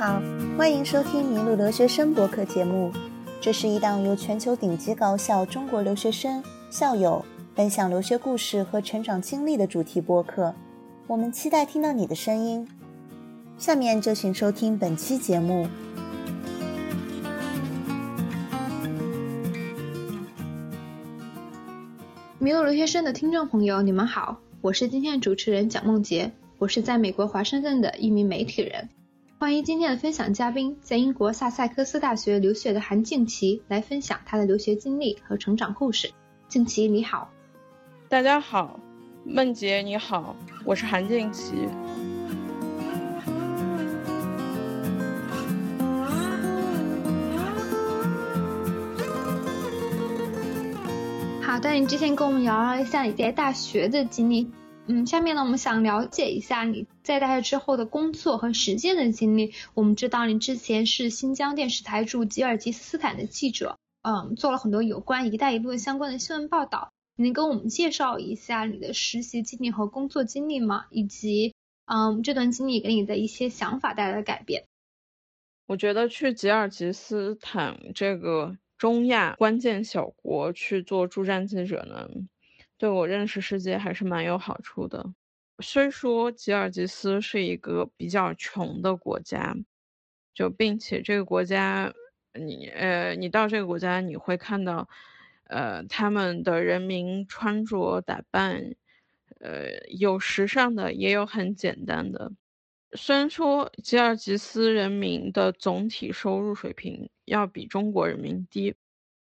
好，欢迎收听《麋鹿留学生》博客节目。这是一档由全球顶级高校中国留学生、校友分享留学故事和成长经历的主题播客。我们期待听到你的声音。下面就请收听本期节目。麋鹿留学生的听众朋友，你们好，我是今天的主持人蒋梦洁，我是在美国华盛顿的一名媒体人。欢迎今天的分享嘉宾，在英国萨塞克斯大学留学的韩静琪来分享她的留学经历和成长故事。静琪，你好。大家好，梦洁你好，我是韩静琪。好的，你之前跟我们聊了一下你在大学的经历。嗯，下面呢，我们想了解一下你在大学之后的工作和实践的经历。我们知道你之前是新疆电视台驻吉尔吉斯斯坦的记者，嗯，做了很多有关“一带一路”相关的新闻报道。你能跟我们介绍一下你的实习经历和工作经历吗？以及，嗯，这段经历给你的一些想法带来的改变？我觉得去吉尔吉斯斯坦这个中亚关键小国去做驻站记者呢。对我认识世界还是蛮有好处的。虽说吉尔吉斯是一个比较穷的国家，就并且这个国家，你呃，你到这个国家你会看到，呃，他们的人民穿着打扮，呃，有时尚的，也有很简单的。虽然说吉尔吉斯人民的总体收入水平要比中国人民低，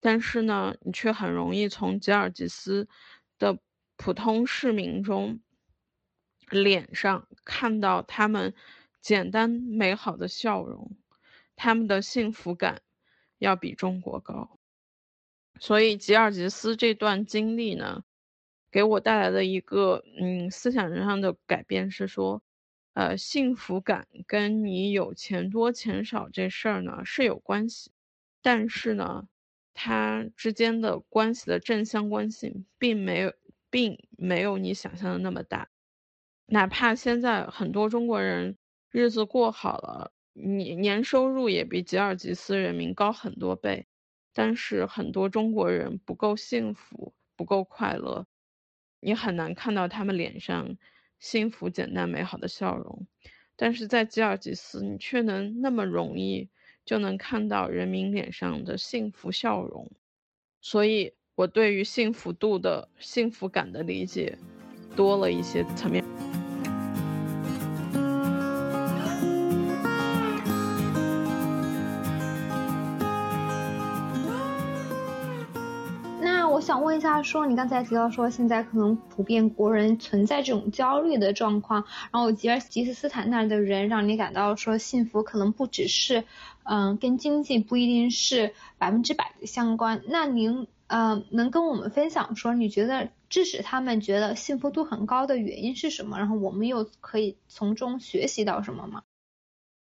但是呢，你却很容易从吉尔吉斯。的普通市民中，脸上看到他们简单美好的笑容，他们的幸福感要比中国高。所以吉尔吉斯这段经历呢，给我带来的一个嗯思想上的改变是说，呃，幸福感跟你有钱多钱少这事儿呢是有关系，但是呢。它之间的关系的正相关性并没有，并没有你想象的那么大。哪怕现在很多中国人日子过好了，年年收入也比吉尔吉斯人民高很多倍，但是很多中国人不够幸福，不够快乐，你很难看到他们脸上幸福、简单、美好的笑容。但是在吉尔吉斯，你却能那么容易。就能看到人民脸上的幸福笑容，所以我对于幸福度的幸福感的理解多了一些层面。那我想问一下，说你刚才提到说现在可能普遍国人存在这种焦虑的状况，然后吉尔吉斯斯坦那儿的人让你感到说幸福可能不只是，嗯，跟经济不一定是百分之百的相关。那您呃能跟我们分享说你觉得致使他们觉得幸福度很高的原因是什么？然后我们又可以从中学习到什么吗？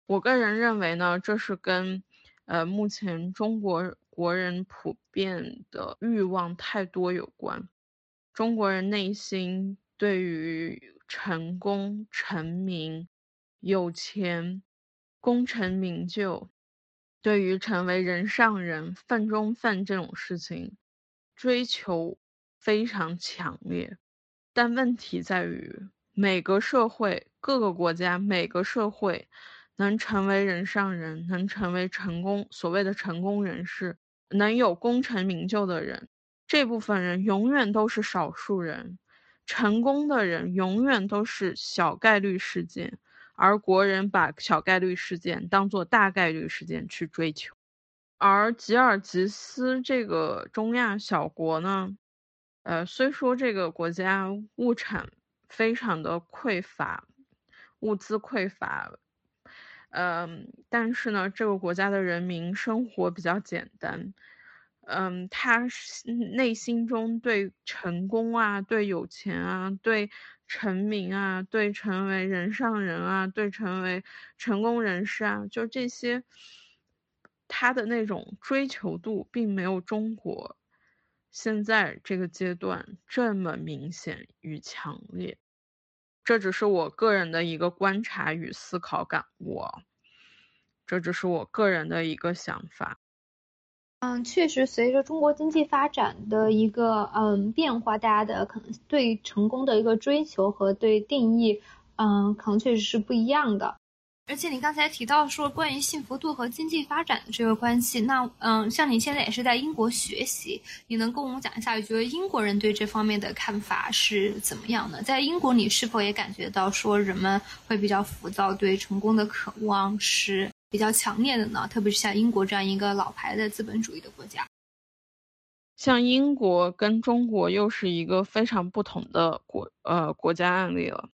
我个人认为呢，这是跟呃目前中国。国人普遍的欲望太多有关，中国人内心对于成功、成名、有钱、功成名就，对于成为人上人、份中饭这种事情，追求非常强烈。但问题在于，每个社会、各个国家、每个社会，能成为人上人、能成为成功所谓的成功人士。能有功成名就的人，这部分人永远都是少数人，成功的人永远都是小概率事件，而国人把小概率事件当做大概率事件去追求。而吉尔吉斯这个中亚小国呢，呃，虽说这个国家物产非常的匮乏，物资匮乏。嗯，但是呢，这个国家的人民生活比较简单，嗯，他内心中对成功啊、对有钱啊、对成名啊、对成为人上人啊、对成为成功人士啊，就这些，他的那种追求度并没有中国现在这个阶段这么明显与强烈。这只是我个人的一个观察与思考感悟。这只是我个人的一个想法。嗯，确实，随着中国经济发展的一个嗯变化，大家的可能对成功的一个追求和对定义，嗯，可能确实是不一样的。而且你刚才提到说关于幸福度和经济发展的这个关系，那嗯，像你现在也是在英国学习，你能跟我们讲一下，你觉得英国人对这方面的看法是怎么样的？在英国，你是否也感觉到说人们会比较浮躁，对成功的渴望是比较强烈的呢？特别是像英国这样一个老牌的资本主义的国家，像英国跟中国又是一个非常不同的国呃国家案例了。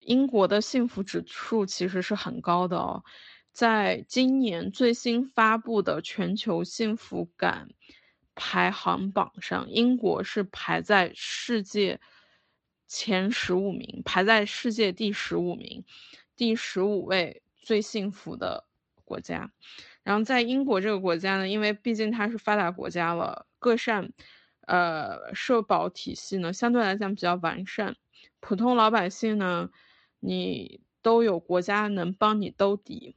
英国的幸福指数其实是很高的哦，在今年最新发布的全球幸福感排行榜上，英国是排在世界前十五名，排在世界第十五名，第十五位最幸福的国家。然后在英国这个国家呢，因为毕竟它是发达国家了，各项呃社保体系呢相对来讲比较完善，普通老百姓呢。你都有国家能帮你兜底，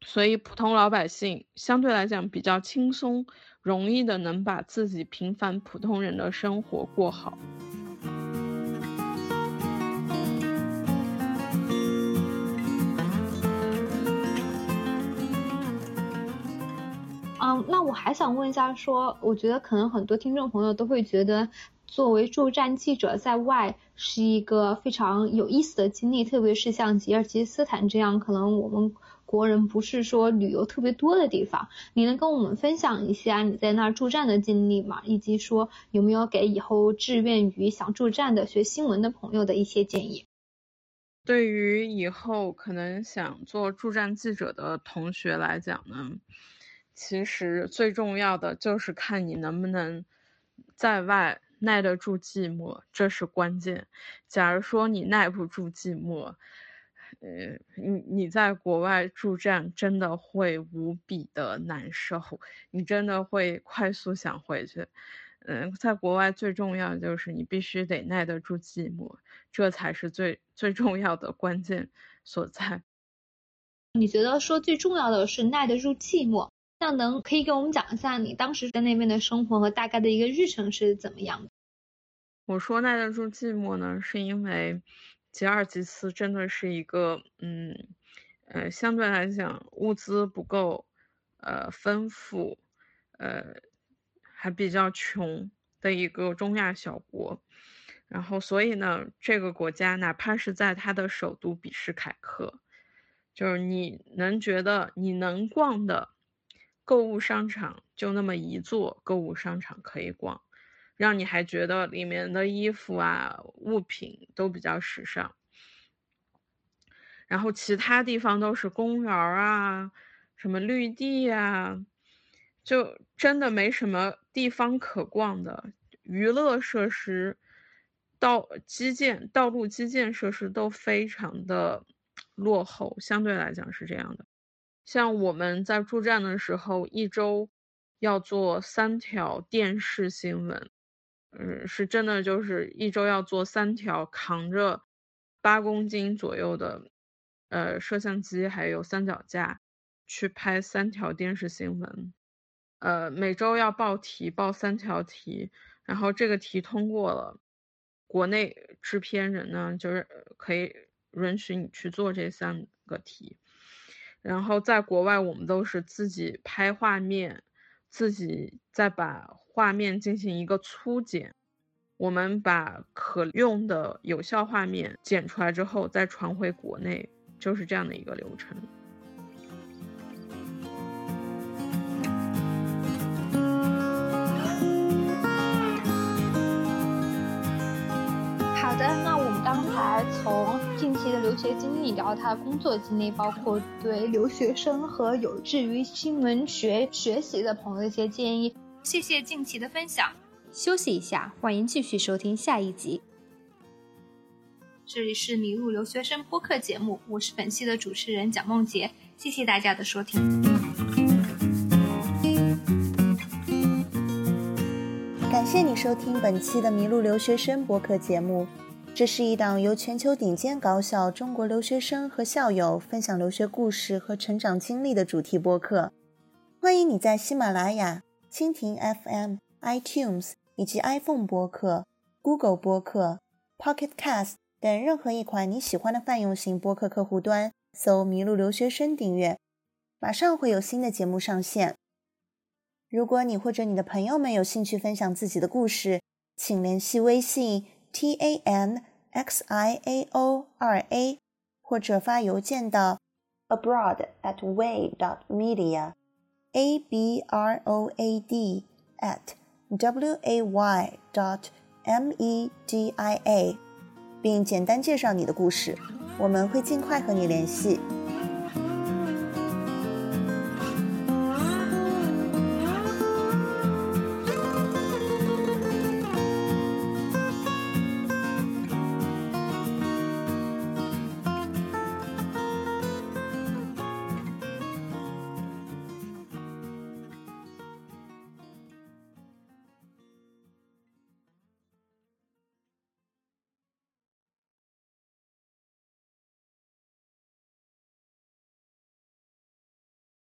所以普通老百姓相对来讲比较轻松，容易的能把自己平凡普通人的生活过好。那我还想问一下，说我觉得可能很多听众朋友都会觉得。作为驻站记者在外是一个非常有意思的经历，特别是像吉尔吉斯斯坦这样可能我们国人不是说旅游特别多的地方，你能跟我们分享一下你在那儿驻站的经历吗？以及说有没有给以后志愿于想驻站的学新闻的朋友的一些建议？对于以后可能想做驻站记者的同学来讲呢，其实最重要的就是看你能不能在外。耐得住寂寞，这是关键。假如说你耐不住寂寞，呃，你你在国外驻站真的会无比的难受，你真的会快速想回去。嗯，在国外最重要的就是你必须得耐得住寂寞，这才是最最重要的关键所在。你觉得说最重要的是耐得住寂寞？那能可以给我们讲一下你当时在那边的生活和大概的一个日程是怎么样的？我说耐得住寂寞呢，是因为吉尔吉斯真的是一个，嗯，呃，相对来讲物资不够，呃，丰富，呃，还比较穷的一个中亚小国。然后，所以呢，这个国家哪怕是在它的首都比什凯克，就是你能觉得你能逛的购物商场就那么一座购物商场可以逛。让你还觉得里面的衣服啊物品都比较时尚，然后其他地方都是公园啊，什么绿地呀，就真的没什么地方可逛的。娱乐设施、道基建、道路基建设施都非常的落后，相对来讲是这样的。像我们在驻站的时候，一周要做三条电视新闻。嗯，是真的，就是一周要做三条，扛着八公斤左右的呃摄像机，还有三脚架，去拍三条电视新闻。呃，每周要报题，报三条题，然后这个题通过了，国内制片人呢就是可以允许你去做这三个题。然后在国外，我们都是自己拍画面，自己再把。画面进行一个粗剪，我们把可用的有效画面剪出来之后，再传回国内，就是这样的一个流程。刚才从近期的留学经历聊他的工作经历，包括对留学生和有志于新闻学学习的朋友的一些建议。谢谢静琪的分享。休息一下，欢迎继续收听下一集。这里是迷路留学生播客节目，我是本期的主持人蒋梦洁。谢谢大家的收听。感谢你收听本期的迷路留学生播客节目。这是一档由全球顶尖高校中国留学生和校友分享留学故事和成长经历的主题播客。欢迎你在喜马拉雅、蜻蜓 FM、iTunes 以及 iPhone 播客、Google 播客、Pocket Cast 等任何一款你喜欢的泛用型播客客户端搜“麋鹿留学生”订阅，马上会有新的节目上线。如果你或者你的朋友们有兴趣分享自己的故事，请联系微信。T a n x i a o 二 a，或者发邮件到 abroad at way dot media，a b r o a d at w a y dot m e d i a，并简单介绍你的故事，我们会尽快和你联系。